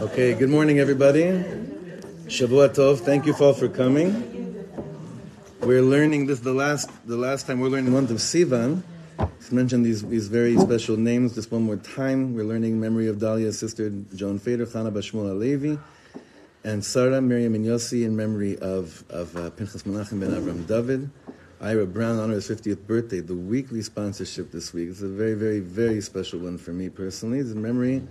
Okay, good morning, everybody. Shavua Tov. Thank you all for coming. We're learning this the last the last time we're learning the month of Sivan. Let's mention these these very special names just one more time. We're learning memory of Dalia's sister Joan Fader, Chana Bashmul Alevi, and Sarah Miriam and Yossi in memory of of uh, Pinchas Menachem ben Avram David. Ira Brown on her 50th birthday, the weekly sponsorship this week. It's a very, very, very special one for me personally. It's a memory.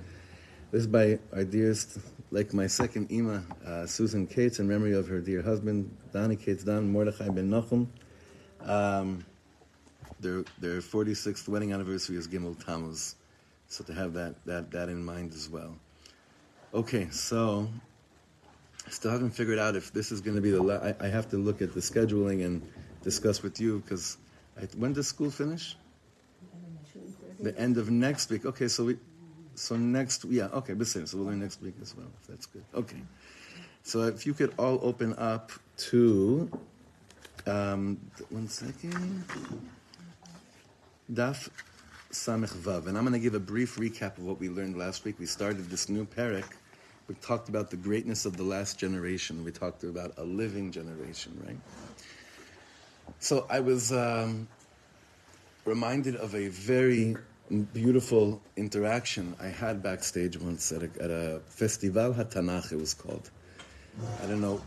This is by our dearest, like my second Ima, uh, Susan Cates, in memory of her dear husband, Donnie Cates Don, Mordechai ben Nachum. Um, their, their 46th wedding anniversary is Gimel Tammuz. So to have that, that, that in mind as well. Okay, so still haven't figured out if this is going to be the. La- I, I have to look at the scheduling and discuss with you because when does school finish? The end of next week. Okay, so we, so next, yeah, okay, listen, so we'll learn next week as well. That's good. Okay, so if you could all open up to, um, one second, Daf Samech Vav, and I'm going to give a brief recap of what we learned last week. We started this new parak. We talked about the greatness of the last generation. We talked about a living generation, right? So I was um, reminded of a very beautiful interaction I had backstage once at a, at a Festival HaTanach, it was called. I don't know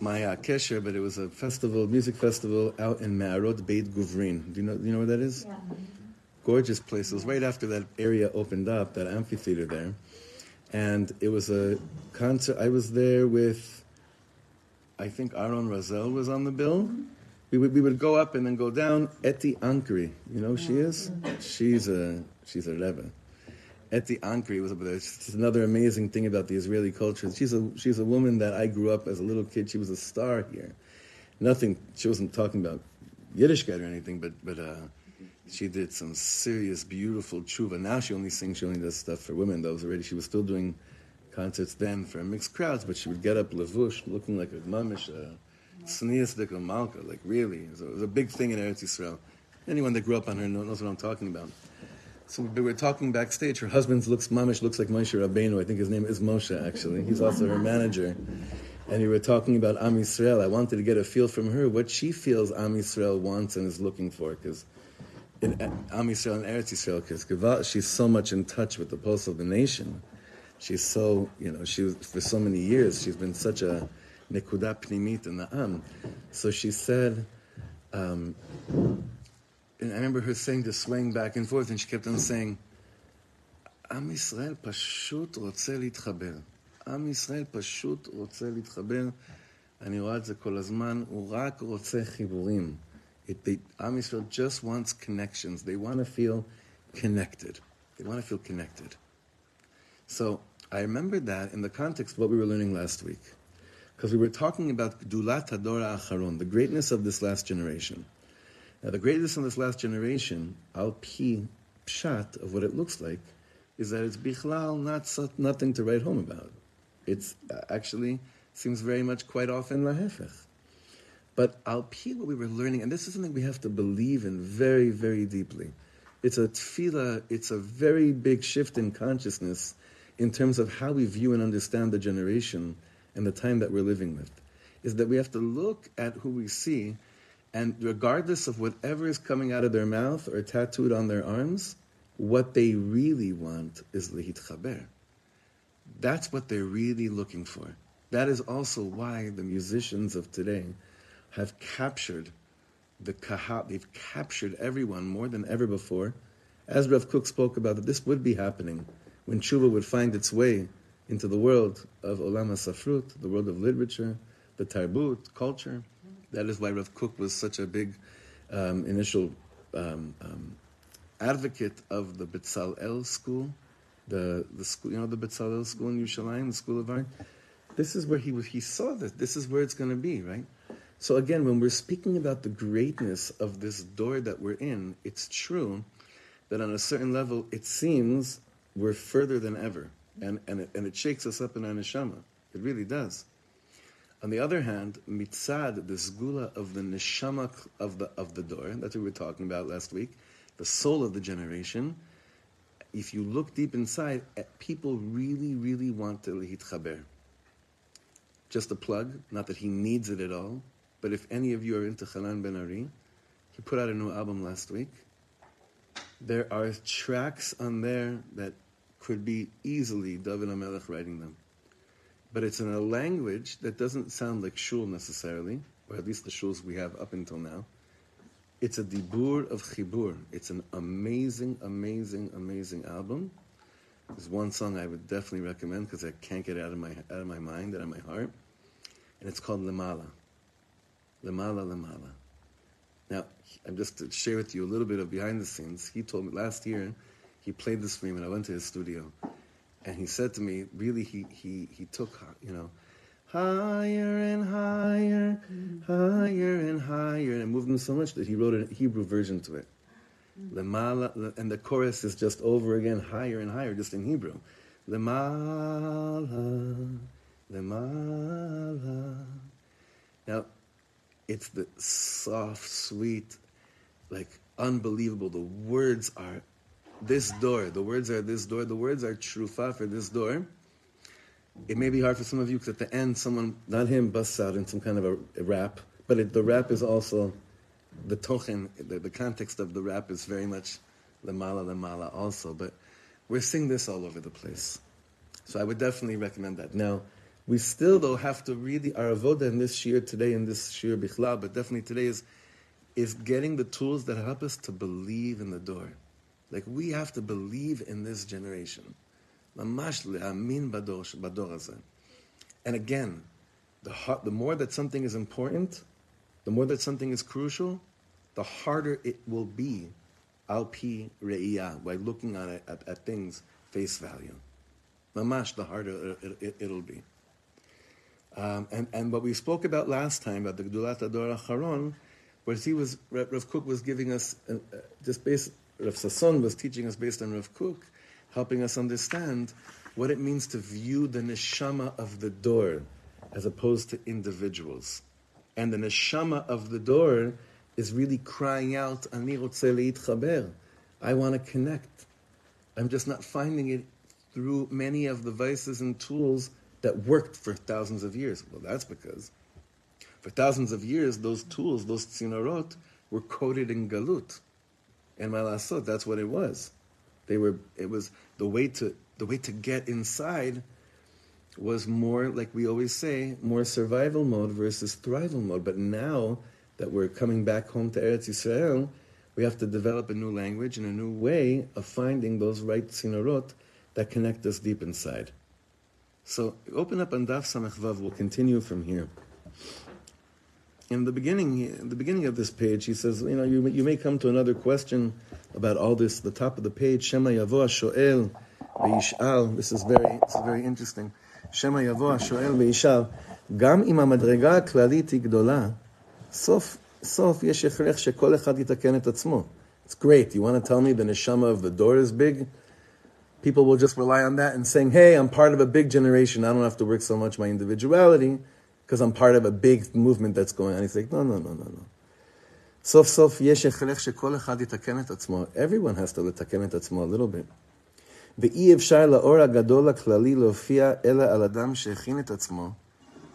Maya Kesher, but it was a festival, music festival out in Me'arot Beit Guvrin. Do you know, do you know where that is? Yeah. Gorgeous place. It was right after that area opened up, that amphitheater there. And it was a concert. I was there with, I think Aaron Razel was on the bill. Mm-hmm we would, we would go up and then go down. Eti Ankri, you know who she is? She's a she's a rebbe. Eti Ankri was it's another amazing thing about the Israeli culture. She's a she's a woman that I grew up as a little kid. She was a star here. Nothing. She wasn't talking about Yiddishkeit or anything, but but uh, she did some serious, beautiful tshuva. Now she only sings. She only does stuff for women. That was already. She was still doing concerts then for mixed crowds, but she would get up levush, looking like a mamish. Uh, Sneas de Malka, like really. A, it was, a, big thing in Eretz Yisrael. Anyone that grew up on her knows what I'm talking about. So we were talking backstage. Her husband looks, Mamish looks like Moshe Rabbeinu. I think his name is Moshe, actually. He's also her manager. And we were talking about Am Yisrael. I wanted to get a feel from her what she feels Am Yisrael wants and is looking for. Because in Am Yisrael and Eretz Yisrael, because she's so much in touch with the pulse of the nation. She's so, you know, she was, for so many years, she's been such a nekuda pnimit in the am. So she said, um, and I remember her saying to swaying back and forth, and she kept on saying, עם ישראל פשוט רוצה להתחבר. עם ישראל פשוט רוצה להתחבר. אני רואה את זה כל הזמן, הוא רק רוצה חיבורים. עם ישראל just wants connections. They want to feel connected. They want to feel connected. So I remembered that in the context of what we were learning last week because we were talking about Gdulat Hadora Acharon, the greatness of this last generation. Now, the greatness of this last generation, al pi pshat of what it looks like, is that it's bichlal, not nothing to write home about. It's uh, actually seems very much quite often lahefech. But al pi, what we were learning, and this is something we have to believe in very, very deeply. It's a tefillah, it's a very big shift in consciousness in terms of how we view and understand the generation and the time that we're living with, is that we have to look at who we see, and regardless of whatever is coming out of their mouth or tattooed on their arms, what they really want is lihit chaber. That's what they're really looking for. That is also why the musicians of today have captured the kahat, they've captured everyone more than ever before. As Rav Kook spoke about that this would be happening when tshuva would find its way into the world of Olam HaSafrut, the world of literature, the Tarbut, culture. That is why Rav Kook was such a big um, initial um, um, advocate of the Betzalel school, the, the school, you know, the Betzalel school in Yerushalayim, the school of art. This is where he he saw that this is where it's going to be, right? So again, when we're speaking about the greatness of this dor that we're in, it's true that on a certain level, it seems we're further than ever and, and, it, and it shakes us up in our neshama. It really does. On the other hand, mitzad, the sgula of the neshama of the of the dor, what we were talking about last week, the soul of the generation. If you look deep inside, eh, people really, really want to chaber. Just a plug, not that he needs it at all, but if any of you are into Hanan Ben Ari, he put out a new album last week. There are tracks on there that could be easily David HaMelech writing them but it's in a language that doesn't sound like shul necessarily, or at least the shuls we have up until now. It's a dibur of chibur. It's an amazing, amazing, amazing album. There's one song I would definitely recommend because I can't get it out of my out of my mind, out of my heart, and it's called Lemala. Lemala, Lemala. Now, I'm just to share with you a little bit of behind the scenes. He told me last year he played this for me when I went to his studio and he said to me, really, he, he, he took, you know, higher and higher, higher and higher, and it moved him so much that he wrote a Hebrew version to it. Lemala, and the chorus is just over again, higher and higher, just in Hebrew. Lemala, lemala. Now, it's the soft, sweet, like unbelievable. The words are this dor. The words are this dor. The words are trufa for this dor. It may be hard for some of you because at the end, someone, not him, busts out in some kind of a, a rap. But it, the rap is also the tochen, the, the, context of the rap is very much lemala lemala also. But we're seeing this all over the place. So I would definitely recommend that. Now, we still though have to read our avoda in this year today in this year bichlal, but definitely today is is getting the tools that help us to believe in the dor. Like we have to believe in this generation. And again, the, the more that something is important, the more that something is crucial, the harder it will be al pi re'iyah, by looking at, it, at, at things face value. Mamash, the harder it, will it, be. Um, and, and what we spoke about last time about the Gdulat Ador Acharon, where he was, Rav Kook was giving us uh, uh, just based Rav Sasson was teaching us based on Rav Kook, helping us understand what it means to view the neshama of the dor as opposed to individuals. And the neshama of the dor is really crying out, Ani. I want to connect. I'm just not finding it through many of the vices and tools that worked for thousands of years. Well, that's because for thousands of years, those tools, those tzinorot, were coded in galut. And malasot, that's what it was. They were. It was the way to the way to get inside was more like we always say, more survival mode versus thrival mode. But now that we're coming back home to Eretz Yisrael, we have to develop a new language and a new way of finding those right tzinorot that connect us deep inside. So open up on Daf Samech Vav. We'll continue from here in the beginning, in the beginning of this page, he says, you know, you, you may come to another question about all this. The top of the page, Shema Yavo Shoel Veishal. This is very, it's very interesting. Shema Yavo Shoel Veishal. Gam אם המדרגה הכללית היא גדולה, sof סוף יש הכרח שכל אחד יתקן It's great. You want to tell me the neshama of the dor is big? People will just rely on that and saying, hey, I'm part of a big generation. I don't have to work so much my individuality because I'm part of a big movement that's going on. He's like, no, no, no, no, no. סוף סוף יש הכרח שכל אחד יתקן את עצמו. Everyone has to לתקן את עצמו a little bit. ואי אפשר לאור הגדול הכללי להופיע אלא על אדם שהכין את עצמו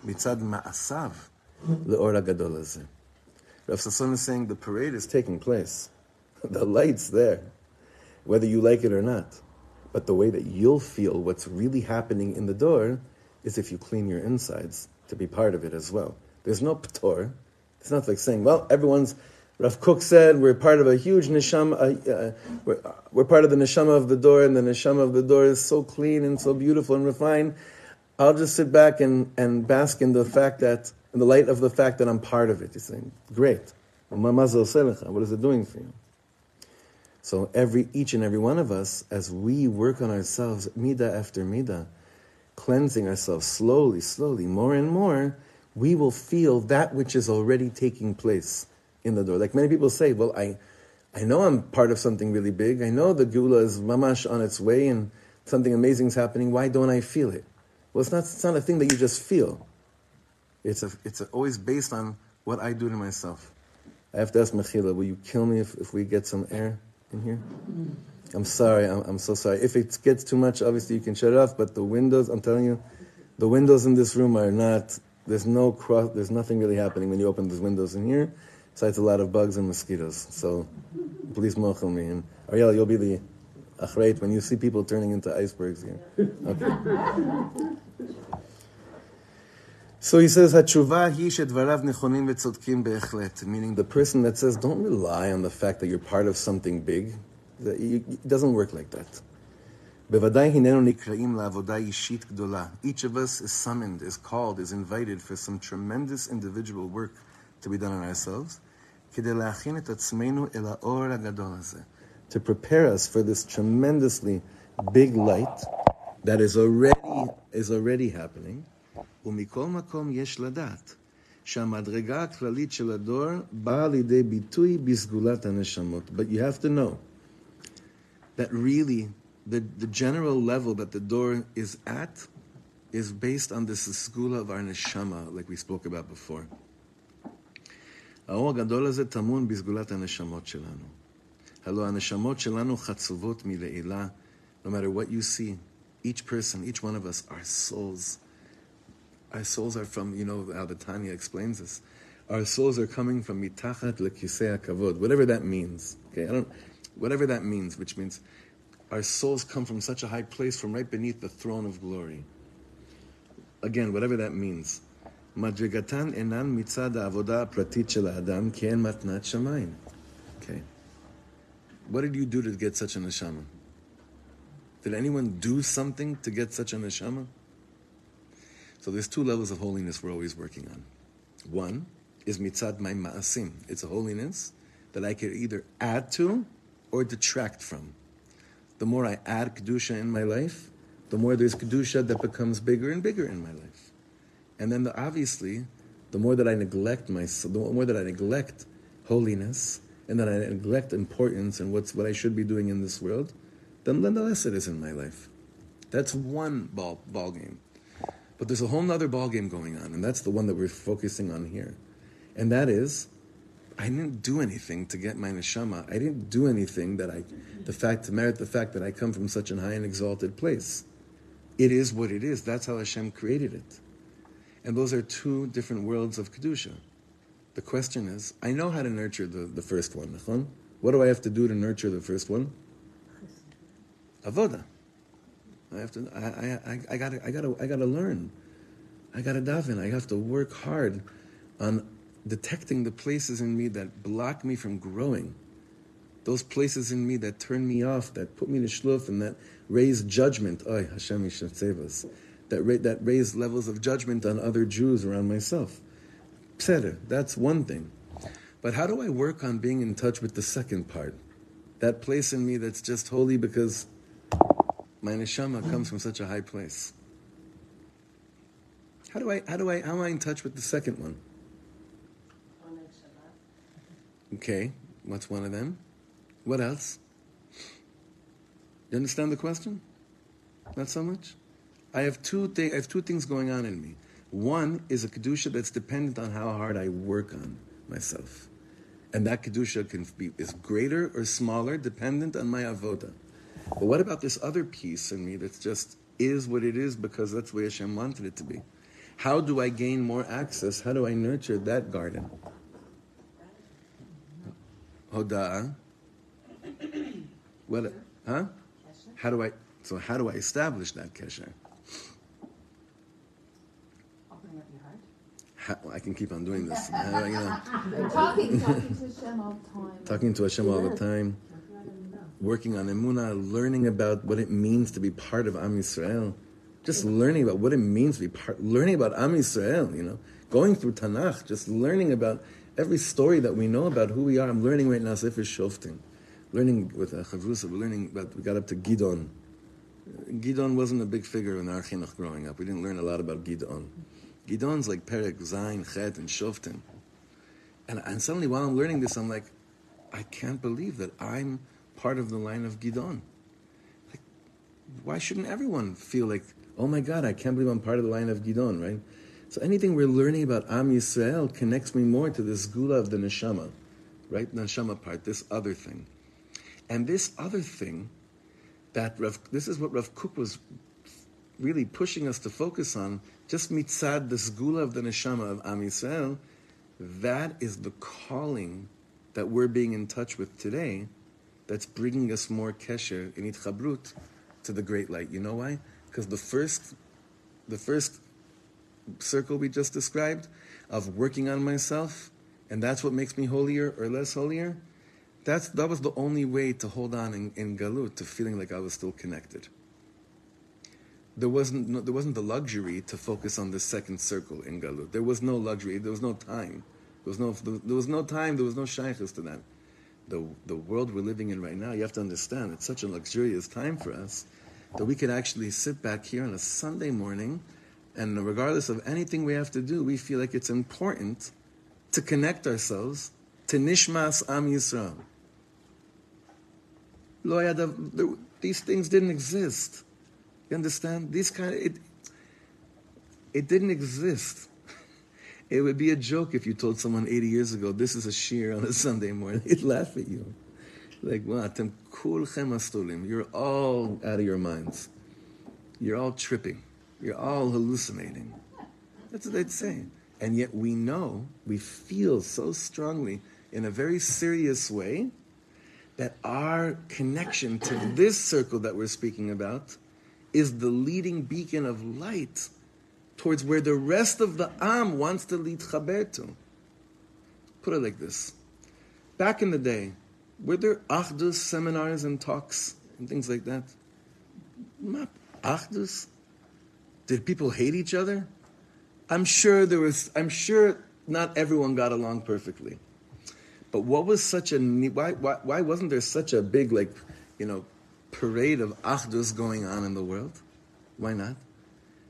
מצד מעשיו לאור הגדול הזה. Rav Sasson is saying the parade is taking place. The light's there, whether you like it or not. But the way that you'll feel what's really happening in the dor is if you clean your insides to be part of it as well. There's no ptor. It's not like saying, well, everyone's. Rav Kook said we're part of a huge neshama. Uh, we're, we're, part of the neshama of the dor, and the neshama of the dor is so clean and so beautiful and refined. I'll just sit back and, and bask in the fact that, in the light of the fact that I'm part of it. He's saying, great. What is it doing for you? So every each and every one of us, as we work on ourselves, mida after mida, cleansing ourselves slowly, slowly, more and more, we will feel that which is already taking place in the dor. Like many people say, well, I, I know I'm part of something really big. I know the Geula is mamash on its way and something amazing is happening. Why don't I feel it? Well, it's not, it's not a thing that you just feel. It's, a, it's a, always based on what I do to myself. I have to ask Mechila, will you kill me if, if we get some air in here? Mm. I'm sorry, I'm, I'm so sorry. If it gets too much, obviously you can shut it off, but the windows, I'm telling you, the windows in this room are not, there's no cross, there's nothing really happening when you open those windows in here, besides a lot of bugs and mosquitoes. So please mochel me. And Ariel, you'll be the achreit when you see people turning into icebergs here. Okay. So he says, meaning the person that says, "Don't rely on the fact that you're part of something big." That you- It doesn't work like that. בוודאי הננו נקראים לעבודה אישית גדולה. Each of us is summoned, is called, is invited for some tremendous individual work to be done on ourselves, כדי להכין את עצמנו אל האור הגדול הזה. To prepare us for this tremendously big light that is already, is already happening. ומכל מקום יש לדעת שהמדרגה הכללית של הדור באה לידי ביטוי בסגולת הנשמות. But you have to know that really the, the general level that the dor is at is based on the sgula of our neshama, like we spoke about before. האור הגדול הזה טמון בסגולת הנשמות שלנו. הלא הנשמות שלנו חצובות מלעילה. No matter what you see, each person, each one of us, our souls, our souls are from, you know how the Tanya explains this, our souls are coming from mitachat lekisei kavod, whatever that means. Okay, I don't, whatever that means, which means our souls come from such a high place, from right beneath the throne of glory. Again, whatever that means. מדרגתן אינן מצד העבודה הפרטית של האדם, כי הן מתנת שמיים. Okay. What did you do to get such a neshama? Did anyone do something to get such a neshama? So there's two levels of holiness we're always working on. One is mitzad my ma'asim. It's a holiness that I could either add to or detract from. The more I add kedusha in my life, the more there's kedusha that becomes bigger and bigger in my life. And then the, obviously, the more that I neglect myself, the more that I neglect holiness, and that I neglect importance and what's what I should be doing in this world, then the less it is in my life. That's one ball ball game. But there's a whole other ball game going on, and that's the one that we're focusing on here. And that is, I didn't do anything to get my neshama. I didn't do anything that I, the fact to merit the fact that I come from such an high and exalted place. It is what it is. That's how Hashem created it. And those are two different worlds of kedusha. The question is, I know how to nurture the, the first one. What do I have to do to nurture the first one? Avoda. I have to. I, I, I, I gotta. I gotta. I gotta learn. I gotta daven. I have to work hard on detecting the places in me that block me from growing. Those places in me that turn me off, that put me in to shluf, and that raise judgment. Oy, Hashem Yishem save us. That ra- that raise levels of judgment on other Jews around myself. Pseder, that's one thing. But how do I work on being in touch with the second part? That place in me that's just holy because my neshama comes from such a high place. How do I, how do I, how am I in touch with the second one? Okay, what's one of them? What else? You understand the question? Not so much? I have two, thi- I have two things going on in me. One is a kedusha that's dependent on how hard I work on myself, and that kedusha can be is greater or smaller dependent on my avoda. But what about this other piece in me that's just is what it is because that's the way Hashem wanted it to be? How do I gain more access? How do I nurture that garden? Hoda'ah. What? Huh? How do I? So how do I establish that kesher? Opening up your heart. How, I can keep on doing this. I, you know, talking, talking to Hashem all the time. talking to Hashem all the time, working on emunah, learning about what it means to be part of Am Yisrael, just learning about what it means to be part, learning about Am Yisrael. You know, going through Tanakh, just learning about every story that we know about who we are. I'm learning right now Sefer Shoftim, learning with uh, Chavrusa. We're learning about. We got up to Gidon. Gidon wasn't a big figure in our chinuch growing up. We didn't learn a lot about Gidon. Gidon's like Perek, Zayin, Chet, and Shoftim. And, and suddenly, while I'm learning this, I'm like, I can't believe that I'm part of the line of Gidon. Like, why shouldn't everyone feel like, oh my God, I can't believe I'm part of the line of Gidon, right? So anything we're learning about Am Yisrael connects me more to this gula of the neshama, right? Neshama part, this other thing. And this other thing, that Rav, this is what Rav Kook was really pushing us to focus on, just mitzad, the gula of the neshama of Am Yisrael, that is the calling that we're being in touch with today that's bringing us more kesher in itchabrut to the great light. You know why? Because the first, the first circle we just described of working on myself, and that's what makes me holier or less holier. That's that was the only way to hold on in, in galut to feeling like I was still connected. There wasn't no, there wasn't the luxury to focus on the second circle in galut. There was no luxury. There was no time. There was no there was no time. There was no shaykhs to that. The the world we're living in right now, you have to understand, it's such a luxurious time for us that we could actually sit back here on a Sunday morning, and regardless of anything we have to do, we feel like it's important to connect ourselves to Nishmas Am Yisrael. These things didn't exist. You understand? These kind of, it, it didn't exist. It would be a joke if you told someone 80 years ago, this is a shiur on a Sunday morning. They'd laugh at you. Like, what? You're all out of your minds. You're all tripping. You're all hallucinating. That's what they'd say. And yet we know, we feel so strongly in a very serious way that our connection to this circle that we're speaking about is the leading beacon of light towards where the rest of the Am wants to lead Chaber to. Put it like this. Back in the day, were there Achdus seminars and talks and things like that? Not Achdus. Did people hate each other? I'm sure there was, I'm sure not everyone got along perfectly. But what was such a, why, why, why wasn't there such a big, like, you know, parade of Achdus going on in the world? Why not?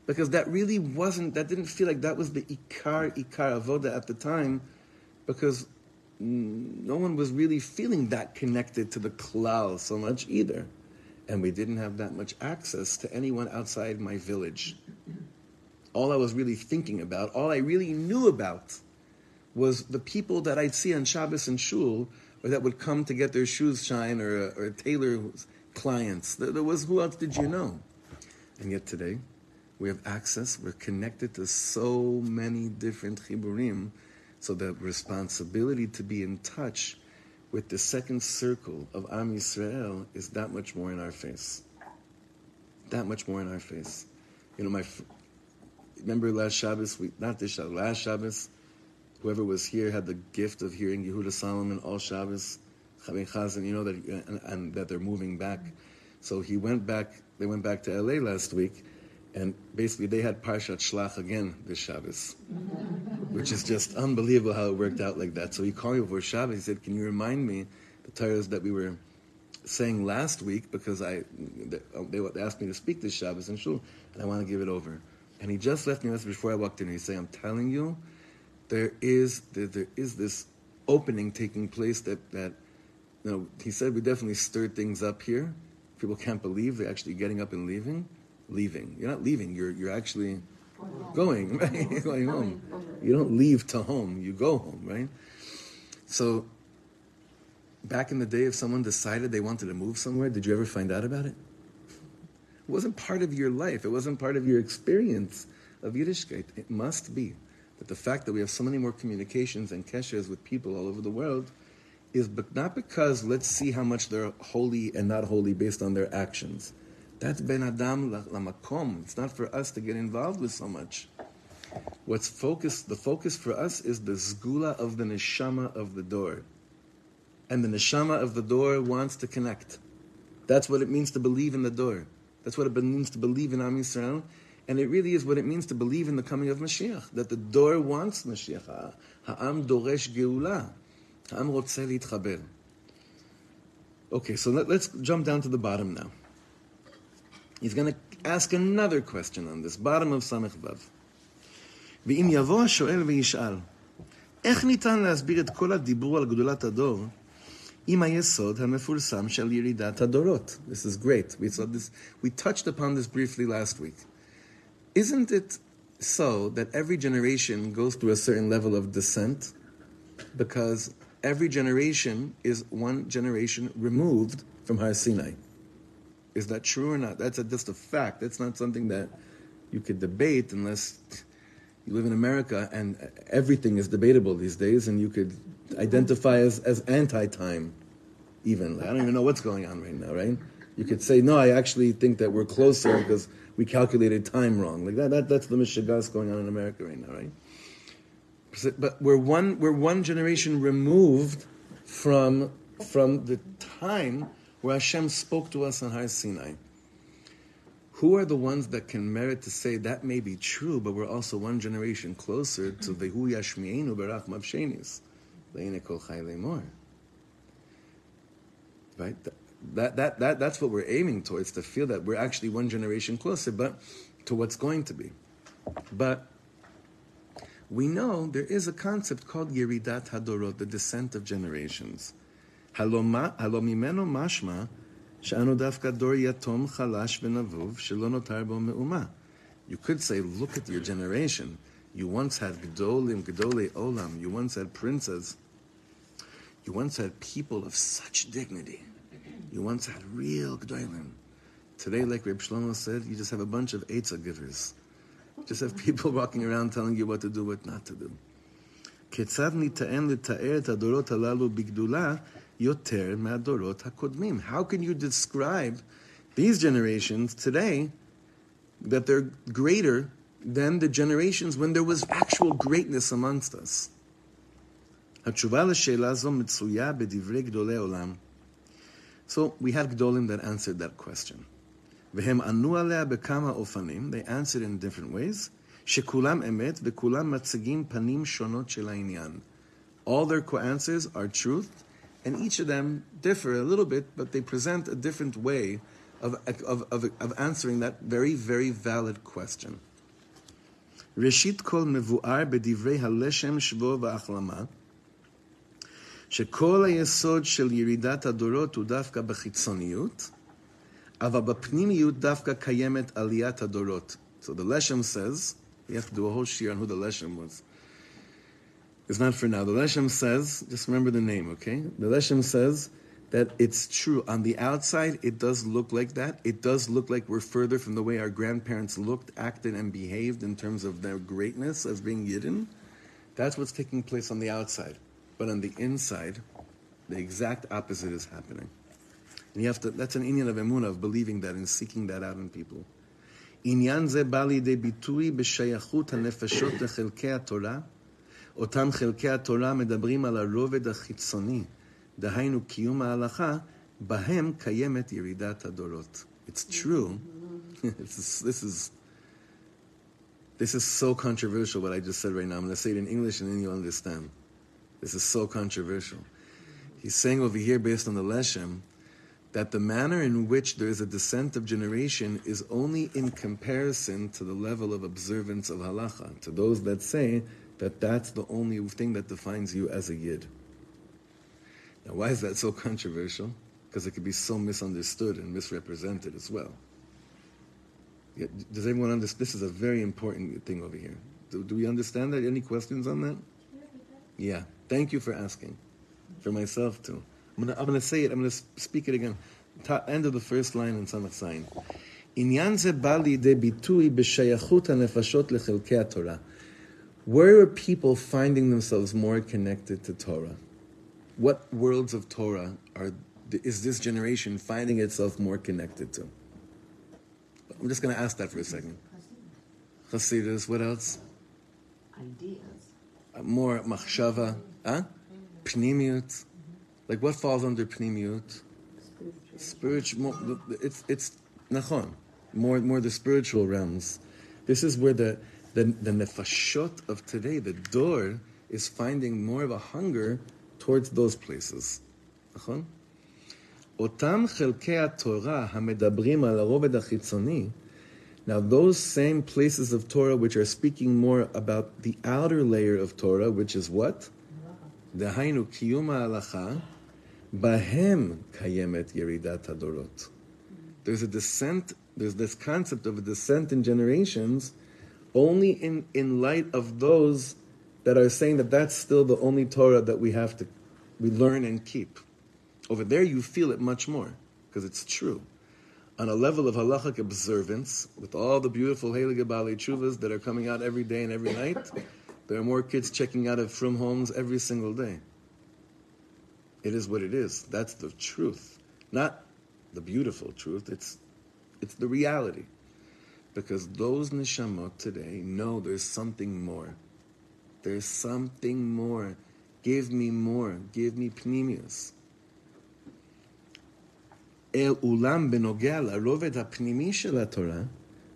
Because that really wasn't, that didn't feel like that was the Ikar, Ikar Avoda at the time, because no one was really feeling that connected to the klal so much either. And we didn't have that much access to anyone outside my village. All I was really thinking about, all I really knew about, was the people that I'd see on Shabbos and Shul, or that would come to get their shoes shine, or, or tailor clients. There was who else did you know? And yet today, we have access. We're connected to so many different chiburim so the responsibility to be in touch with the second circle of Am Yisrael is that much more in our face. That much more in our face. You know, my remember last Shabbos, we, not this Shabbos, last Shabbos, whoever was here had the gift of hearing Yehuda Solomon all Shabbos, Chavin Chazan, you know, that, and, and that they're moving back. So he went back, they went back to LA last week, and basically, they had Parshat Shlach again this Shabbos, which is just unbelievable how it worked out like that. So he called me before Shabbos. He said, "Can you remind me the Torahs that we were saying last week because I they uh, asked me to speak this Shabbos in shul, and I want to give it over." And he just left me a message before I walked in. He said, "I'm telling you, there is there, there is this opening taking place that that." You know, he said we definitely stirred things up here. People can't believe they're actually getting up and leaving leaving. You're not leaving. You're you're actually going, right? going home. You don't leave to home. You go home, right? So back in the day, if someone decided they wanted to move somewhere, did you ever find out about it? It wasn't part of your life. It wasn't part of your experience of Yiddishkeit. It must be that the fact that we have so many more communications and keshers with people all over the world is not because let's see how much they're holy and not holy based on their actions. That's Ben Adam Lamakom. It's not for us to get involved with so much. What's focus? The focus for us is the zgula of the neshama of the dor, and the neshama of the dor wants to connect. That's what it means to believe in the dor. That's what it means to believe in Am Yisrael, and it really is what it means to believe in the coming of Mashiach. That the dor wants Mashiach. Ha'am doresh geula. Ha'am rotze litchaber. Okay, so let, let's jump down to the bottom now. He's going to ask another question on this, bottom of ס"ו. ואם יבוא השואל וישאל, איך ניתן להסביר את כל הדיבור על גדולת הדור עם היסוד המפורסם של ירידת הדורות? This is great. We, saw this, we touched upon this briefly last week. Isn't it so that every generation goes through a certain level of descent because every generation is one generation removed from Har Sinai. Is that true or not? That's a, just a fact. That's not something that you could debate unless you live in America and everything is debatable these days and you could identify as, as anti-time even. I don't even know what's going on right now, right? You could say, no, I actually think that we're closer because we calculated time wrong. Like that, that that's the mishigas going on in America right now, right? But we're one, we're one generation removed from, from the time where Hashem spoke to us on Har Sinai. Who are the ones that can merit to say that may be true, but we're also one generation closer to the Vehu Yashmienu Barach Mavshenis? Right? That, that, that, that's what we're aiming towards, to feel that we're actually one generation closer, but to what's going to be. But we know there is a concept called Yeridat Hadorot, the descent of generations. Halomimeno mashma she'anu dafka dor yatom chalash v'navuv shelo notar bo me'uma. You could say, look at your generation. You once had Gdolim, Gdole Olam. You once had princes. You once had people of such dignity. You once had real Gdolim. Today, like Reb Shlomo said, you just have a bunch of Eitzah givers. Just have people walking around telling you what to do, what not to do. כיצד ניתן לתאר את הדורות הללו בגדולה יותר מהדורות הקודמים? How can you describe these generations today that they're greater than the generations when there was actual greatness amongst us? התשובה לשאלה זו מצויה בדברי גדולי עולם. So we had Gdolim that answered that question. והם ענו עליה בכמה אופנים, they answered in different ways, שכולם אמת וכולם מציגים פנים שונות של העניין. All their answers are truth, and each of them differ a little bit, but they present a different way of, of, of, of answering that very, very valid question. ראשית כל מבואר בדברי הלשם שבו והחלמה, שכל היסוד של ירידת הדורות הוא דווקא בחיצוניות, אבל בפנימיות דווקא קיימת עליית הדורות. So the Leshem says, we have to do a whole shir on who the Leshem was. It's not for now. The Leshem says, just remember the name, okay? The Leshem says that it's true. On the outside, it does look like that. It does look like we're further from the way our grandparents looked, acted, and behaved in terms of their greatness as being Yidden. That's what's taking place on the outside. But on the inside, the exact opposite is happening. And you have to, that's an Inyan of Emunah, of believing that and seeking that out in people. עניין זה בא לידי ביטוי בשייכות הנפשות לחלקי התורה. אותם חלקי התורה מדברים על הרובד החיצוני, דהיינו קיום ההלכה, בהם קיימת ירידת הדורות. It's true. this, is, this is this is so controversial what I just said right now. I'm going to say it in English and then you'll understand. This is so controversial. He's saying over here, based on the Leshem, that the manner in which there is a descent of generation is only in comparison to the level of observance of halacha, to those that say that that's the only thing that defines you as a yid. Now, why is that so controversial? Because it could be so misunderstood and misrepresented as well. Does everyone understand? This is a very important thing over here. Do, do we understand that? Any questions on that? Yeah. Thank you for asking. For myself too. I'm gonna, I'm gonna say it. I'm gonna speak it again. Top, end of the first line in Samach Sayin. עניין זה בא לידי ביטוי בשייכות הנפשות לחלקי התורה. Where are people finding themselves more connected to Torah? What worlds of Torah are is this generation finding itself more connected to? I'm just going to ask that for a second. Hasidus, what else? Ideas. Uh, more machshava, huh? Pnimiut. Like what falls under pnimiut? Spiritual. It's it's nachon. More more the spiritual realms. This is where the the, the nefashot of today, the dor, is finding more of a hunger towards those places. אותם חלקי התורה המדברים על הרובד החיצוני, now, those same places of Torah which are speaking more about the outer layer of Torah, which is what? Dehainu kiyum ha'alacha, bahem kayemet yeridat hadorot. There's a descent, there's this concept of a descent in generations only in, in light of those that are saying that that's still the only Torah that we have to we learn and keep. Over there, you feel it much more because it's true. On a level of halachic observance, with all the beautiful Heilige Baalei Tshuvas that are coming out every day and every night, there are more kids checking out of from homes every single day. It is what it is. That's the truth, not the beautiful truth. It's it's the reality, because those neshamot today know there's something more. There's something more. Give me more. Give me pnimius.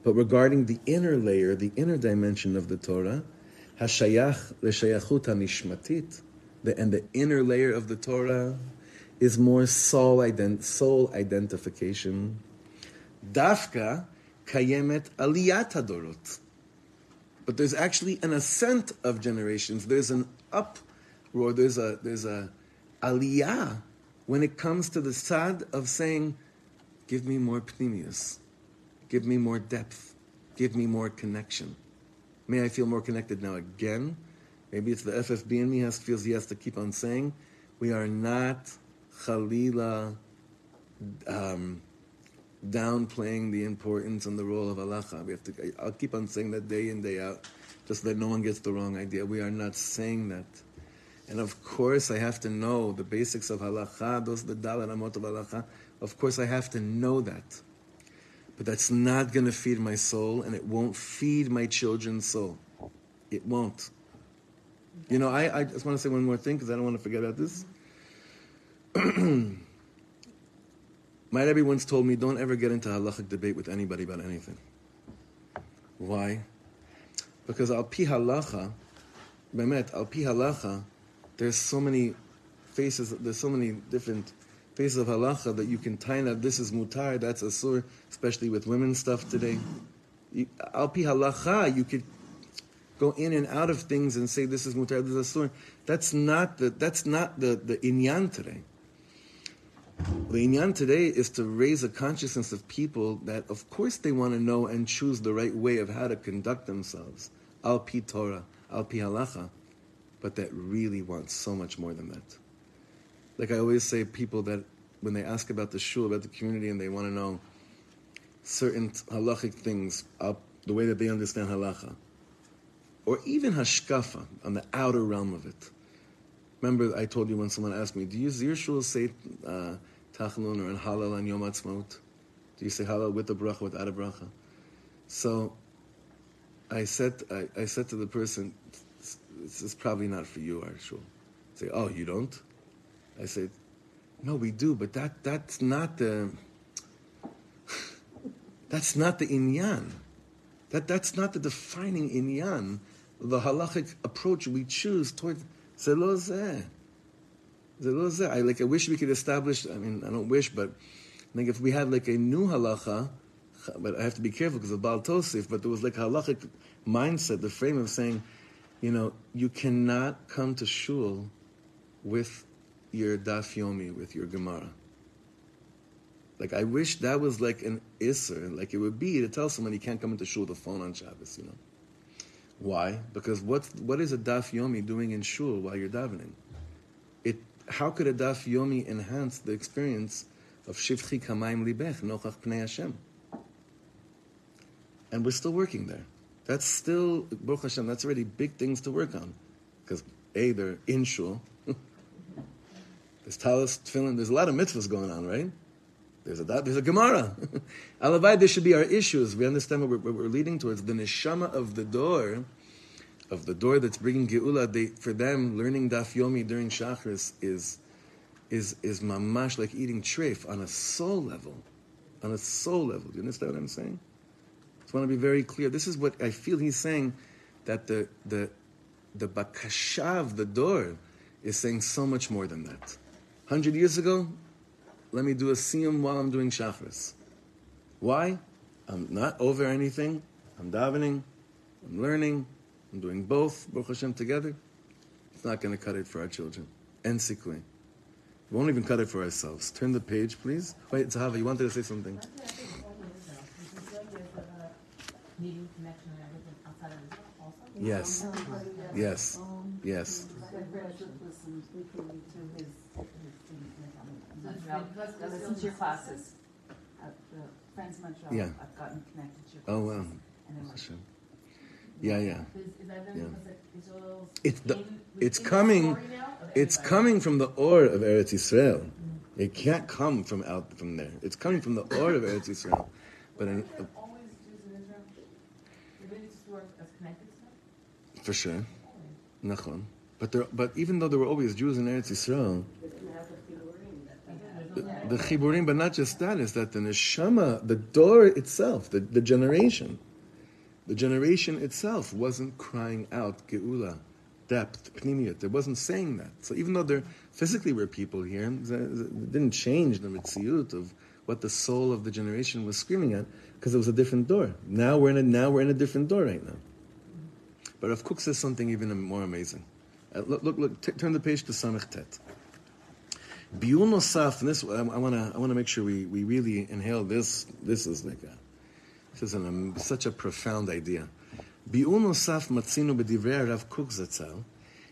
But regarding the inner layer, the inner dimension of the Torah, hashayach l'shayachut hanishmatit, the, and the inner layer of the Torah is more soul, ident- soul identification. Dafka kayemet aliyat hadorot. But there's actually an ascent of generations. There's an uproar. There's a there's a aliyah when it comes to the sad of saying, "Give me more pnimius, give me more depth, give me more connection." May I feel more connected now again? Maybe it's the FFB in me has feels he has to keep on saying, "We are not chalila." Um, downplaying the importance and the role of halacha. We have to. I'll keep on saying that day in day out, just so that no one gets the wrong idea. We are not saying that. And of course, I have to know the basics of halacha. Those the daled amot of halacha. Of course, I have to know that. But that's not going to feed my soul, and it won't feed my children's soul. It won't. You know, I, I just want to say one more thing because I don't want to forget about this. My Rebbe once told me, don't ever get into halachic debate with anybody about anything. Why? Because al pi halacha, bemet, al pi halacha, there's so many faces, there's so many different faces of halacha that you can tie that this is mutar, that's asur, especially with women's stuff today. Al pi halacha, you could go in and out of things and say this is mutar, this is asur. That's not the, that's not the, the inyan today. The inyan today is to raise a consciousness of people that, of course, they want to know and choose the right way of how to conduct themselves, al pi Torah, al pi halacha, but that really want so much more than that. Like I always say, people that when they ask about the shul, about the community, and they want to know certain halachic things, the way that they understand halacha, or even hashkafa on the outer realm of it. Remember, I told you when someone asked me, "Do you your shul say?" Uh, Tachanun or in Hallel on Yom Ha'atzmaut? Do you say Hallel with a bracha, without a bracha? So I said, I, I said to the person, this is probably not for you, our shul. Say, oh, you don't? I said, no, we do, but that that's not the that's not the inyan. That that's not the defining inyan. The halachic approach we choose towards zelozeh. I like. I wish we could establish. I mean, I don't wish, but think if we had like a new halacha, but I have to be careful because of Baal Tosif. But there was like a halachic mindset, the frame of saying, you know, you cannot come to shul with your daf yomi, with your gemara. Like I wish that was like an isser, like it would be to tell someone you can't come into shul with a phone on Shabbos. You know, why? Because what what is a daf yomi doing in shul while you're davening? It how could a daf yomi enhance the experience of shivchi kamayim libech nochach pnei Hashem? And we're still working there. That's still Baruch Hashem. That's already big things to work on, because a they're in shul. there's talis, tefillin. There's a lot of mitzvahs going on, right? There's a there's a Gemara. Alavai, this should be our issues. We understand what we're, what we're leading towards. The neshama of the dor, of the dor that's bringing geula. They, for them, learning daf yomi during shachris is is is mamash like eating treif on a soul level, on a soul level. Do you understand what I'm saying? I just want to be very clear. This is what I feel he's saying that the the the bakasha of the dor is saying so much more than that. Hundred years ago, let me do a siyum while I'm doing shachris. Why? I'm not over anything. I'm davening. I'm learning. I'm doing both, Baruch Hashem, together. It's not going to cut it for our children. And sikui. We won't even cut it for ourselves. Turn the page, please. Wait, Zahava, you wanted to say something? Needing connection and everything. outside of Israel also? Yes. Um, yes. Yes. Um, I've read listened weekly to his, his things in So it's Montreal. because I listen to your classes. Friends Montreal, Yeah. I've gotten connected to your Oh, classes. wow. And then like, Hashem. Yeah, yeah. Is, is that Yeah. because like Israel's It's the- in- it's coming- story now of It's coming from the or of Eretz Yisrael. It can't come from out from there. It's coming from the or of Eretz Yisrael. But in, There are always Jews in Israel. They really just work as connected stuff. for sure, nachon. But there, but even though there were always Jews in Eretz Yisrael, the, the chiburim, but not just that, is that the neshama, the dor itself, the, the generation, the generation itself wasn't crying out geula, depth, pnimiyat. It wasn't saying that. So even though there physically were people here, it didn't change the mitziyut of what the soul of the generation was screaming at, because it was a different dor. Now we're in a now we're in a different dor right now. But Rav Kook says something even more amazing. Uh, look, look, look t- turn the page to Samech Tet. Biur nosaf, and this I, want to I want to make sure we, we really inhale this. This is like a is an, um, such a profound idea. ביאור נוסף מצינו בדברי הרב קוק זצ"ל,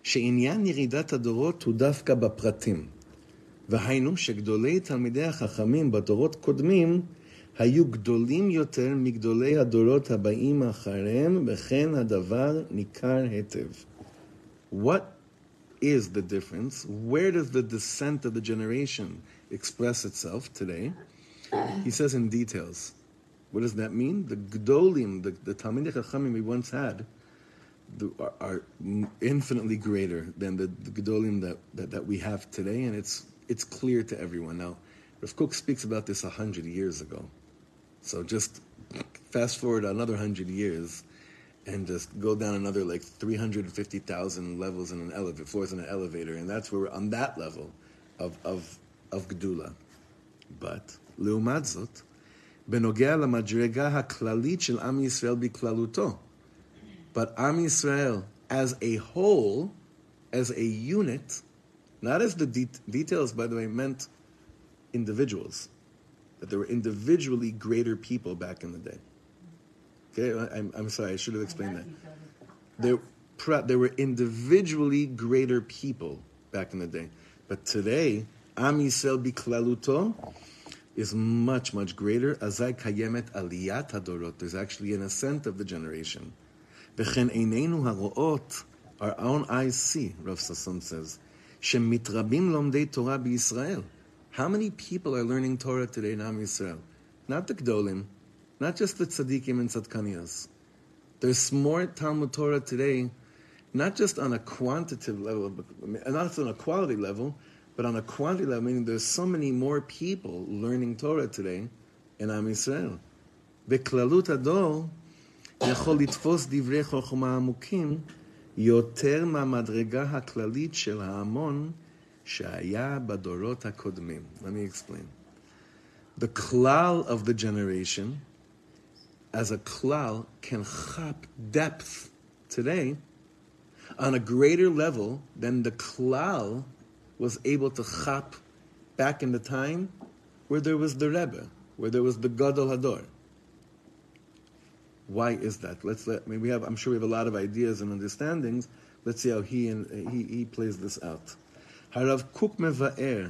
שעניין ירידת הדורות הוא דווקא בפרטים. והיינו שגדולי תלמידי החכמים בדורות קודמים היו גדולים יותר מגדולי הדורות הבאים אחריהם, וכן הדבר ניכר היטב. What is the difference? Where does the descent of the generation express itself today? He says in details. What does that mean? The Gdolim, the, the Talmidei Chachamim we once had, the, are, are, infinitely greater than the, the Gdolim that, that, that we have today, and it's, it's clear to everyone. Now, Rav Kook speaks about this 100 years ago. So just fast forward another 100 years and just go down another like 350,000 levels in an elevator, floors in an elevator, and that's where we're on that level of, of, of Gdula. But, leumadzot. בנוגע למדרגה הכללית של עם ישראל בכללותו. But Am Yisrael as a whole, as a unit, not as the de- details, by the way, meant individuals. That there were individually greater people back in the day. Okay, I- I'm, I'm sorry, I should have explained that. There, pra- there were individually greater people back in the day. But today, Am Yisrael biklaluto is much, much greater. Azai kayemet aliyat hadorot. There's actually an ascent of the generation. Our own eyes see, Rav Sasson says, shemitrabim lomdei Torah b'Yisrael. How many people are learning Torah today in Am Yisrael? Not the Gdolim, not just the tzaddikim and tzadkaniyas. There's more Talmud Torah today, not just on a quantitative level, but not just on a quality level, but on a quantity level, meaning there's so many more people learning Torah today in Am Yisrael. בכללות הדור יכול לתפוס דברי חוכמה עמוקים יותר מהמדרגה הכללית של ההמון שהיה בדורות הקודמים. Let me explain. The klal of the generation, as a klal, can chop depth today on a greater level than the klal was able to chop back in the time where there was the Rebbe, where there was the Gadol Hador. Why is that? Let's let. I mean, we have. I'm sure we have a lot of ideas and understandings. Let's see how he and he, he plays this out. הרב קוק מבאר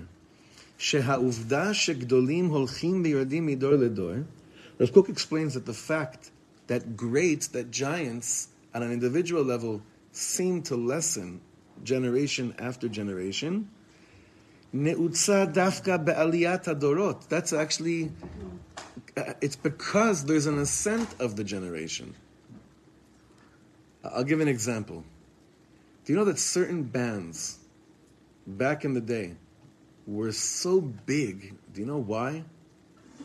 שהעובדה שגדולים הולכים ויורדים מדור לדור, Rav Kook explains that the fact that greats, that giants, on an individual level, seem to lessen generation after generation, neutza dafka be'aliyat adorot. That's actually, uh, it's because there's an ascent of the generation. I'll give an example. Do you know that certain bands back in the day were so big? Do you know why?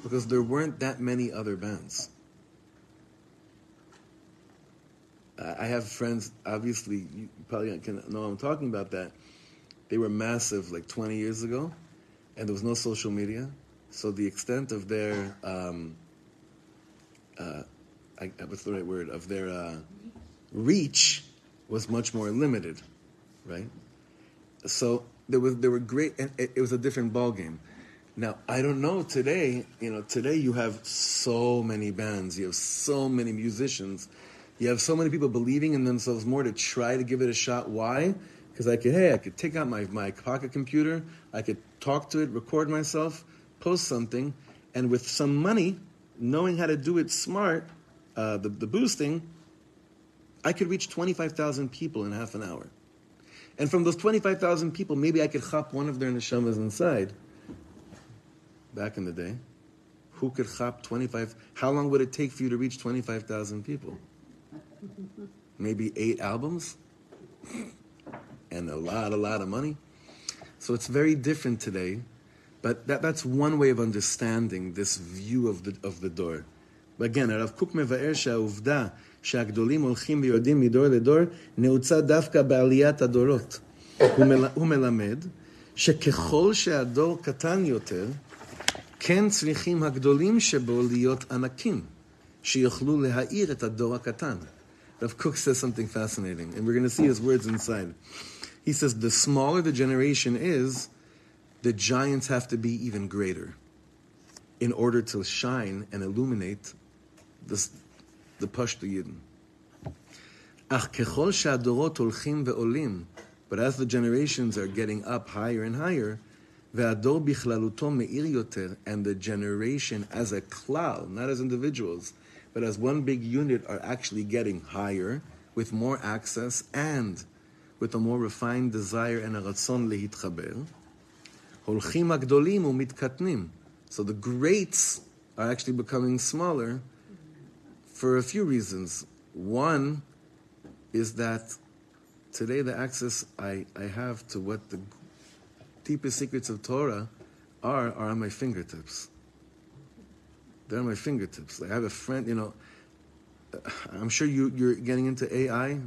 Because there weren't that many other bands. I have friends, obviously, you probably can know I'm talking about that. They were massive like 20 years ago, and there was no social media. So the extent of their, um, uh, I, what's the right word, of their uh, reach was much more limited, right? So there was there were great, and it, it was a different ball game. Now I don't know today. You know, today you have so many bands, you have so many musicians, you You have so many people believing in themselves more to try to give it a shot. Why? Because I could, hey, I could take out my, my pocket computer, I could talk to it, record myself, post something, and with some money, knowing how to do it smart, uh, the, the boosting, I could reach 25,000 people in half an hour. And from those 25,000 people, maybe I could chop one of their neshamas inside. Back in the day, who could chop 25? How long would it take for you to reach 25,000 people? Maybe eight albums? and a lot, a lot of money. So it's very different today. But that, that's one way of understanding this view of the, of the dor. But again, הרב קוק מבאר שהעובדה שהגדולים הולכים ויורדים מדור לדור נעוצה דווקא בעליית הדורות. הוא, מל, הוא מלמד שככל שהדור קטן יותר, כן צריכים הגדולים שבו להיות ענקים, שיוכלו להאיר את הדור הקטן. רב קוק says something fascinating, and we're going to see his words inside. He says, the smaller the generation is, the giants have to be even greater in order to shine and illuminate this, the Pashto Yidden. אך ככל שהדורות הולכים ועולים, but as the generations are getting up higher and higher, והדור בכללותו מאיר יותר, and the generation as a cloud, not as individuals, but as one big unit are actually getting higher, with more access, and with a more refined desire and a ratzon lehitchaber. Holchim agdolim umitkatnim. So the greats are actually becoming smaller for a few reasons. One is that today the access I, I have to what the deepest secrets of Torah are, are on my fingertips. They're on my fingertips. Like I have a friend, you know, I'm sure you, you're getting into AI. You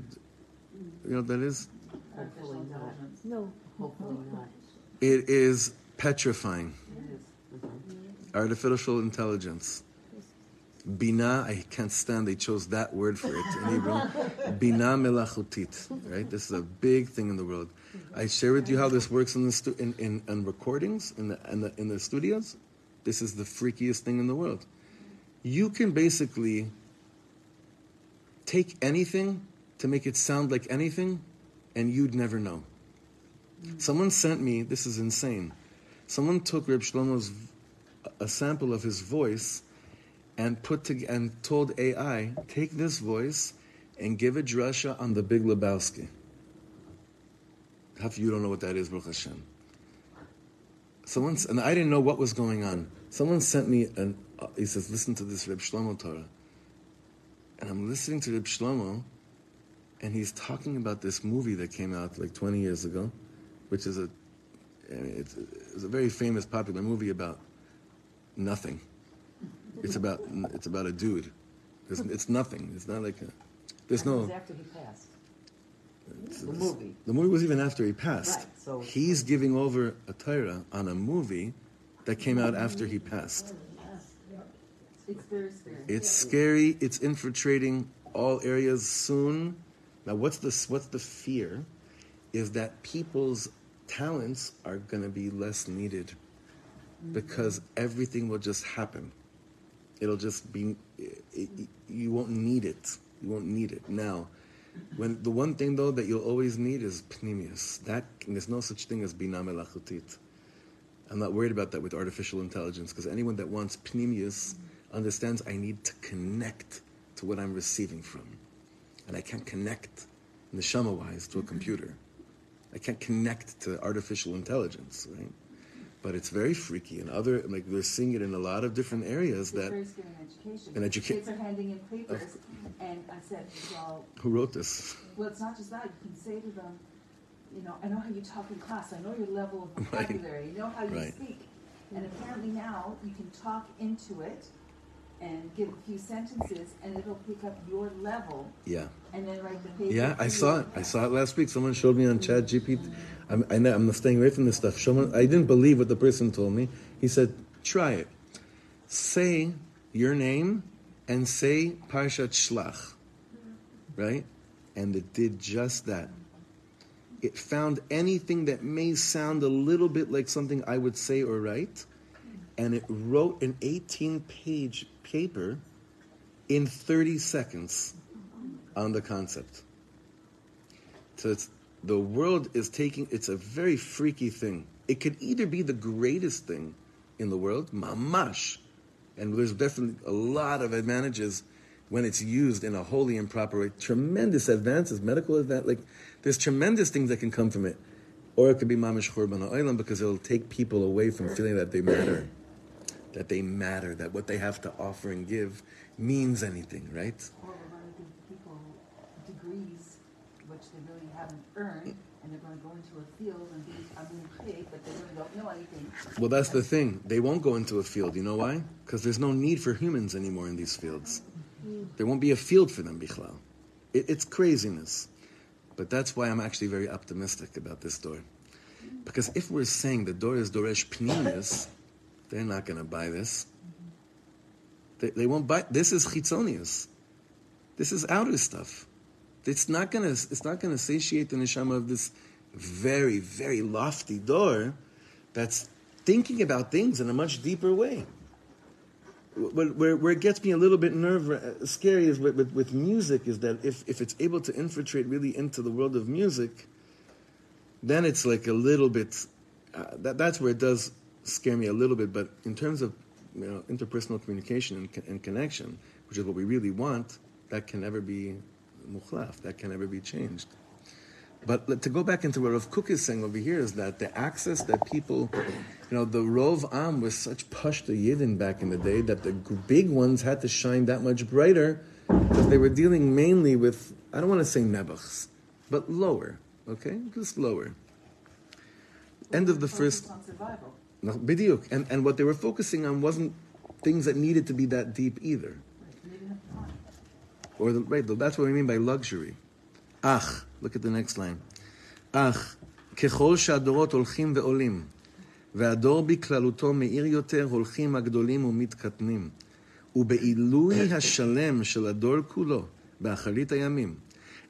know what that is? Hopefully not. No. Hopefully not. It is petrifying. Mm-hmm. Artificial intelligence. Bina, I can't stand they chose that word for it in Hebrew. Bina melachutit, right? This is a big thing in the world. I share with you how this works in the stu- in, in, in recordings in the, in the in the studios. This is the freakiest thing in the world. You can basically take anything to make it sound like anything, and you'd never know. Someone sent me. This is insane. Someone took Reb Shlomo's a sample of his voice and put to, and told AI, take this voice and give a drasha on the Big Lebowski. Half of you don't know what that is, Baruch Hashem. Someone, and I didn't know what was going on. Someone sent me and Uh, he says, "Listen to this Reb Shlomo Torah," and I'm listening to Reb Shlomo, and he's talking about this movie that came out like 20 years ago, which is a, I mean, it's, it's a very famous, popular movie about nothing. It's about it's about a dude. It's, it's nothing. It's not like a. There's And it no. was after he passed. it's- The movie. The movie was even after he passed. Right, so- He's giving over a Torah on a movie that came out after he passed. It's very scary. It's scary. It's infiltrating all areas soon. Now, what's the what's the fear? Is that people's talents are going to be less needed because mm-hmm. everything will just happen. It'll just be. It, it- you won't need it. You won't need it now. When the one thing though that you'll always need is pnimius. That there's no such thing as bina melachutit. I'm not worried about that with artificial intelligence because anyone that wants pnimius mm-hmm. understands I need to connect to what I'm receiving from. And I can't connect neshama wise to a mm-hmm. computer. I can't connect to artificial intelligence, right? But it's very freaky and other like we're seeing it in a lot of different areas that in education. Kids are handing in papers, and I said, well, who wrote this? well, it's not just that. You can say to them, you know, I know how you talk in class. I know your level of Right. vocabulary. You know how you Right. speak. And apparently now you can talk into it and give a few sentences, and it'll pick up your level, Yeah. and then write the paper. Yeah, I saw it. I saw it last week. Someone showed me on Chat GPT. I'm, I know, I'm staying away from this stuff. Someone, I didn't believe what the person told me. He said, try it. Say your name and say Parshat Shlach. Right? And it did just that. It found anything that may sound a little bit like something I would say or write, and it wrote an 18 page paper in 30 seconds on the concept. So it's, the world is taking, it's a very freaky thing. It could either be the greatest thing in the world, mamash, and there's definitely a lot of advantages when it's used in a holy and proper way. Tremendous advances, medical advance, like there's tremendous things that can come from it. Or it could be mamash churban ha'olam because it'll take people away from feeling that they matter, that they matter, that what they have to offer and give means anything, right? Or we're gonna give people degrees, which they really haven't earned, and they're gonna go into a field and be, I mean, paid, but they really don't know anything. Well, that's the thing. They won't go into a field. You know why? Because there's no need for humans anymore in these fields. There won't be a field for them, Bichlal. It, it's craziness. But that's why I'm actually very optimistic about this dor. Because if we're saying the dor is Doresh Pnimius, they're not going to buy this. They, they won't buy. This is Chitzonius. This is outer stuff. It's not going to. It's not going to satiate the neshama of this very, very lofty dor that's thinking about things in a much deeper way. Where, where, where it gets me a little bit nerve uh, scary is with, with, with music is that if, if it's able to infiltrate really into the world of music, then it's like a little bit. Uh, that, that's where it does scare me a little bit. But in terms of you know, interpersonal communication and, and connection, which is what we really want, that can never be mukhlaf. That can never be changed. But to go back into what Rav Kook is saying over here is that the access that people, you know, the Rov Am was such pashta yidden back in the day that the big ones had to shine that much brighter because they were dealing mainly with, I don't want to say nebuchs, but lower, okay? Just lower. End of the first, On survival. no, bidiyuk. And, and what they were focusing on wasn't things that needed to be that deep either. Right, they didn't have time. Or the, right, that's what we mean by luxury. Ach, look at the next line. אך ככל שהדורות הולכים ועולים, והדור בכללותו מאיר יותר, הולכים הגדולים ומתקטנים. ובעילוי השלם של הדור כולו, באחרית הימים,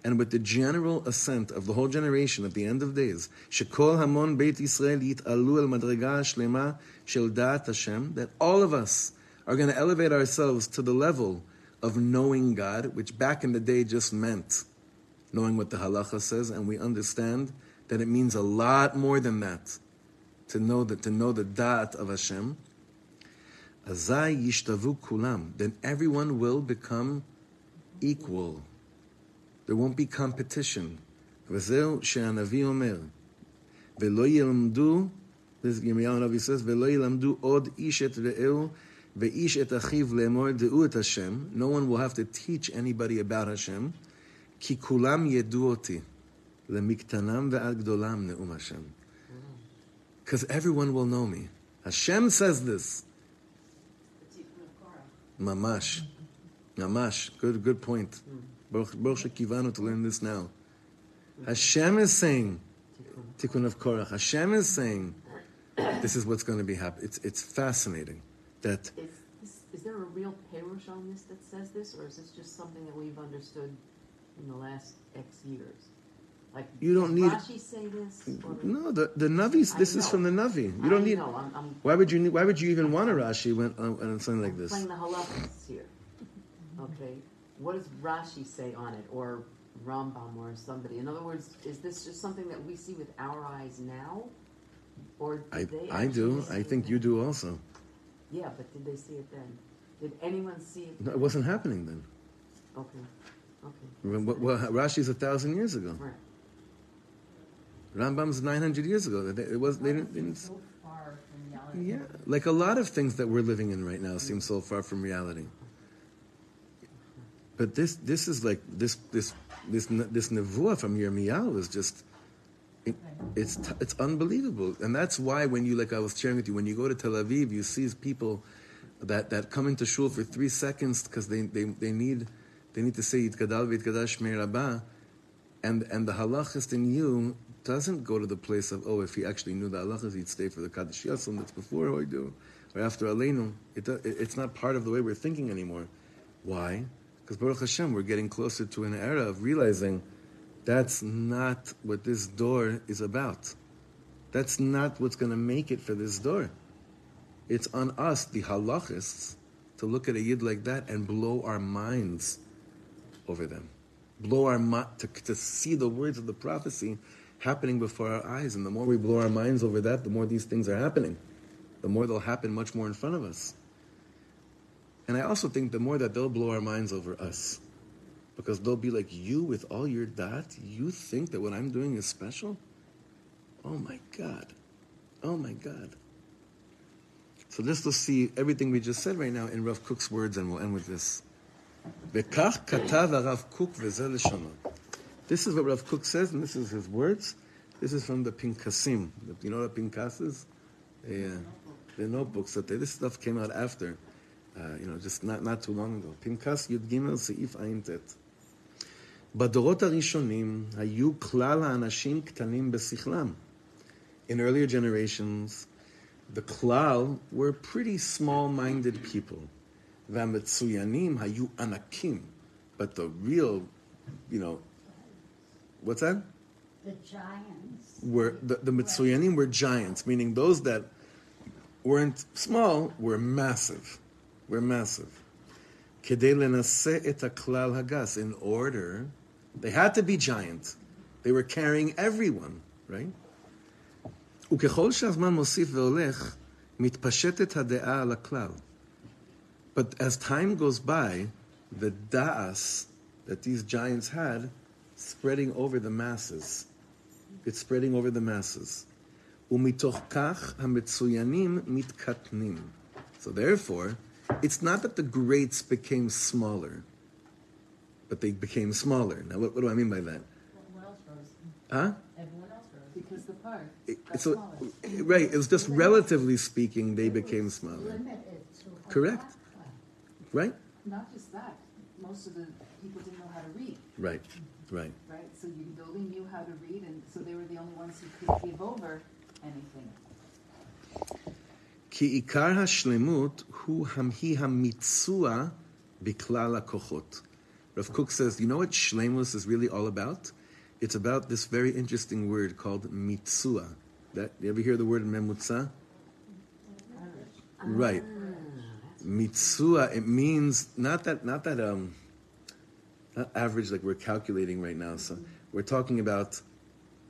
and with the general ascent of the whole generation at the end of days, Shekol Hamon Beit Yisrael Yit'alu El Madriga Shlema Shel Da'at Hashem, that all of us are going to elevate ourselves to the level of knowing God, which back in the day just meant knowing what the halacha says, and we understand that it means a lot more than that, to know that to know the Da'at of Hashem. Azai Yishtavu Kulam, then everyone will become equal. There won't be competition. וזהו שהנביא אומר, ולא ילמדו, this ירמיהו הנביא says, ולא ילמדו עוד איש את רעהו ואיש את אחיו לאמור דעו את השם. No one will have to teach anybody about Hashem. כי כולם ידעו אותי, למקטנם ועד גדולם נאום השם. Because everyone will know me. Hashem says this. Mamash. Mamash. Good, good point. Baruch Baruch to learn this now. Hashem is saying, Tikkun of Korach. Hashem is saying, this is what's going to be happening. It's, it's fascinating that Is, is, is there a real perush on this that says this, or is this just something that we've understood in the last X years? Like, You don't does need- Rashi say this? Or, no, the the Navi. This is from the Navi. You don't I need. know, I'm, I'm Why would you need? Why would you even want a Rashi when uh, on something like this? playing the halachas here. Okay, what does Rashi say on it, or Rambam, or somebody? In other words, is this just something that we see with our eyes now, or I they I do. I think you do also. Yeah, but did they see it then? Did anyone see it? No, it wasn't happening then. Okay, okay, Well, well, Rashi's a thousand years ago. right. Rambam's nine hundred years ago. It was they didn't, they didn't. So far from reality. Yeah, like a lot of things that we're living in right now seem so far from reality. But this, this is like this, this, this, this nevuah from Yirmiyahu is just, it, it's, it's unbelievable, and that's why when you, like I was sharing with you, when you go to Tel Aviv, you see people that, that come into shul for three seconds because they, they, they need, they need to say Yitkadal v'Yitkadash Shmei Rabbah, and and the halachist in you doesn't go to the place of oh if he actually knew the halachas he'd stay for the kaddish yasam that's before Hoidu or after aleinu. It, it it's not part of the way we're thinking anymore. Why? Because Baruch Hashem, we're getting closer to an era of realizing that's not what this dor is about. That's not what's going to make it for this dor. It's on us, the halachists, to look at a yid like that and blow our minds over them. blow our mi- to, to see the words of the prophecy happening before our eyes. And the more we blow our minds over that, the more these things are happening. The more they'll happen much more in front of us. And I also think the more that they'll blow our minds over us. Because they'll be like, you with all your dot, you think that what I'm doing is special? Oh my God. Oh my God. So let's just see everything we just said right now in Rav Kook's words, and we'll end with this. This is what Rav Kook says, and this is his words. This is from the Pinkasim. You know what Pinkas is? The notebooks that they, this stuff came out after uh, you know, just not, not too long ago. Pinkas י"ג סעיף ע"ט. בדורות הראשונים היו כלל האנשים קטנים בשכלם. In earlier generations, the klal were pretty small-minded people. והמצוינים היו ענקים. But the real, you know, what's that? The giants. Were the, the mitzuyanim were giants, meaning those that weren't small were massive. Were massive. כדי לנשא את הכלל הגס, in order, they had to be giant. They were carrying everyone, right? וככל שהזמן מוסיף והולך, מתפשטת הדעה על הכלל. But as time goes by, the da'as that these giants had spreading over the masses. It's spreading over the masses. ומתוך כך המצוינים מתקטנים. So therefore, it's not that the greats became smaller, but they became smaller. Now, what, what do I mean by that? Huh? Everyone else. Because the park It- so, smaller. right, it was just relatively speaking, they became smaller. Correct. Right? Not just that, most of the people didn't know how to read, Right, right. right? So you building knew how to read, and so they were the only ones who could give over anything. כי עיקר השלמות הוא היא המיצוע בכלל הכוחות. Rav Kook says, you know what shlemus is really all about? It's about this very interesting word called mitzua. That you ever hear the word memutza? Right. Mitzua, it means not that not that um not average like we're calculating right now. So we're talking about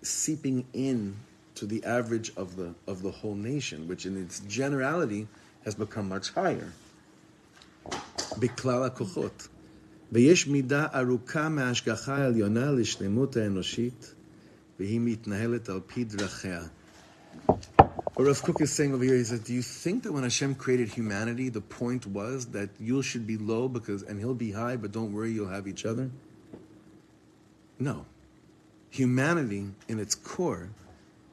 seeping in to the average of the, of the whole nation, which in its generality has become much higher. בכלל הכוחות. ויש מידה aruka מההשגחה העליונה לשלמות האנושית, והיא מתנהלת על פי What Rav Kook is saying over here is that do you think that when Hashem created humanity, the point was that you should be low because and he'll be high, but don't worry, you'll have each other? No. Humanity, in its core,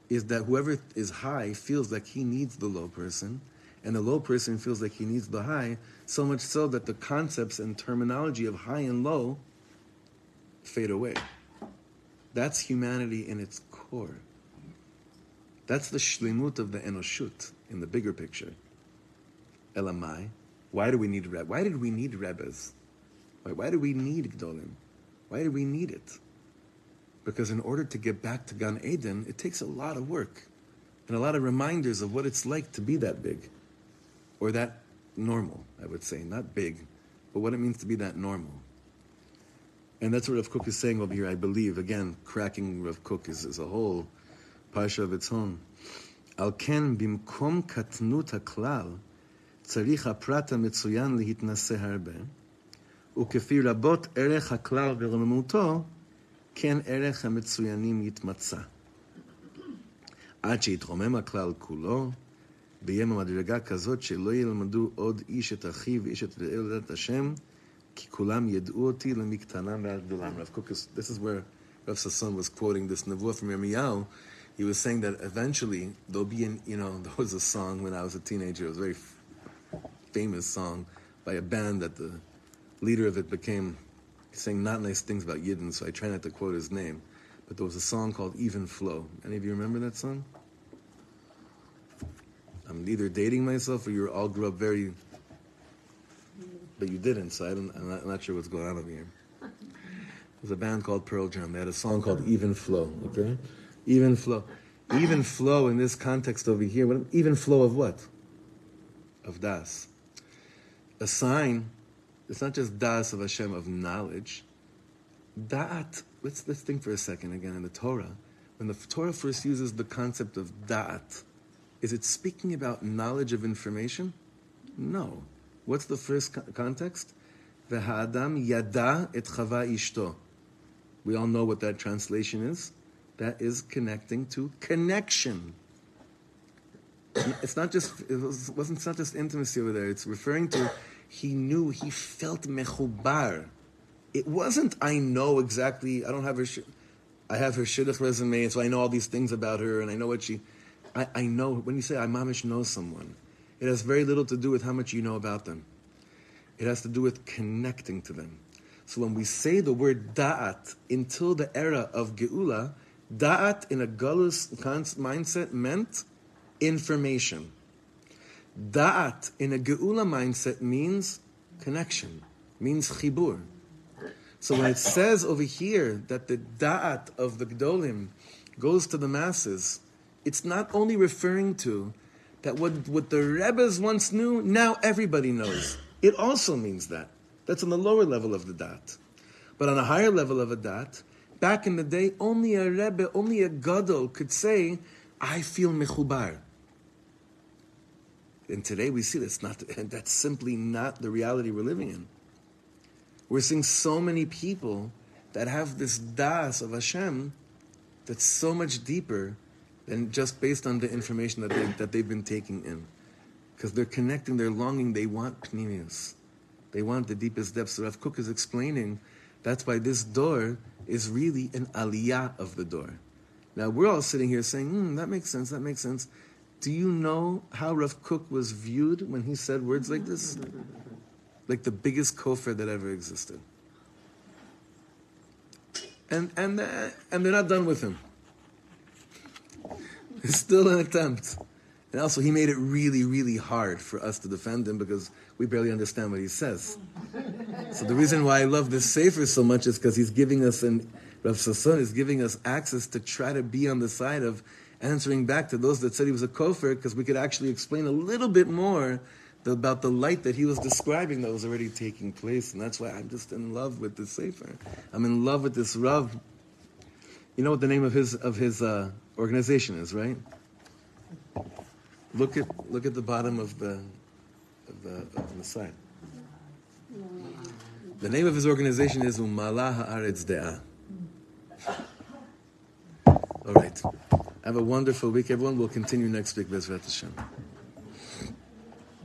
is that whoever is high feels like he needs the low person, and the low person feels like he needs the high, so much so that the concepts and terminology of high and low fade away. That's humanity in its core. That's the shlimut of the enoshut in the bigger picture. Elamai. Why do we need reb? Why did we need rebbes? Why, why do we need gdolim? Why do we need it? Because in order to get back to Gan Eden, it takes a lot of work and a lot of reminders of what it's like to be that big or that normal, I would say. Not big, but what it means to be that normal. And that's what Rav Kook is saying over here, I believe. Again, cracking Rav Kook is, is a whole parsha of its own. Al ken bimkom קטנות haklal צריך prata המצוין להתנשא הרבה, ukefi רבות erech haklal ורוממותו, כן ערך המצוינים יתמצא. עד שיתרומם הכלל כולו, ויהיה במדרגה כזאת שלא ילמדו עוד איש את אחיו ואיש את רעהו לדעת השם, כי כולם ידעו אותי למקטנם ועד גדולם. Rav Kook this is where Rav Sasson was quoting this nevuah from Yirmiyahu. He was saying that eventually there'll be an, you know, there was a song when I was a teenager, it was a very famous song by a band that the leader of it became saying not nice things about Yidden, so I try not to quote his name. But there was a song called Even Flow. Any of you remember that song? I'm either dating myself or you all grew up very, but you didn't. So I I'm, not, not sure what's going on over here. There's a band called Pearl Jam. They had a song called Even Flow. Okay, Even Flow. Even flow in this context over here. What, even flow of what? Of das. A sign. It's not just das of Hashem of knowledge. Da'at, let's, let's think for a second again in the Torah. When the Torah first uses the concept of da'at, is it speaking about knowledge of information? No. What's the first co- context? V'ha'adam yada et chava ishto. We all know what that translation is. That is connecting to connection. It's not just it was, not just intimacy over there. It's referring to he knew he felt mechubar. It wasn't I know exactly. I don't have her. I have her shidduch resume, so I know all these things about her, and I know what she. I, I know when you say I mamish know someone, it has very little to do with how much you know about them. It has to do with connecting to them. So when we say the word da'at until the era of geula, da'at in a galus mindset meant information. Da'at in a geula mindset means connection, means chibur. So when it says over here that the da'at of the gdolim goes to the masses, it's not only referring to that what, what the Rebbes once knew, now everybody knows. It also means that. That's on the lower level of the Da'at. But on a higher level of a dat, back in the day, only a Rebbe, only a Gadol could say, I feel mechubar. And today we see that's not, that's simply not the reality we're living in. We're seeing so many people that have this das of Hashem that's so much deeper than just based on the information that, they, that they've been taking in. Because they're connecting, they're longing, they want pnimius. They want the deepest depths. So Rav Kook is explaining that's why this dor is really an aliyah of the dor. Now we're all sitting here saying, hmm, that makes sense, that makes sense. Do you know how Rav Kook was viewed when he said words like this? Like the biggest kofar that ever existed. And, and, uh, and they're not done with him. It's still an attempt. And also, he made it really, really hard for us to defend him because we barely understand what he says. So the reason why I love this Sefer so much is because he's giving us, and Rav Sasson is giving us access to try to be on the side of answering back to those that said he was a kofir, because we could actually explain a little bit more about the light that he was describing that was already taking place. And that's why I'm just in love with this Sefer. I'm in love with this Rav. You know what the name of his of his uh, organization is, right? Look at look at the bottom of the of the of the side. The name of his organization is Umala Haaretz De'ah. All right. Have a wonderful week, everyone. We'll continue next week, Bezrat Hashem.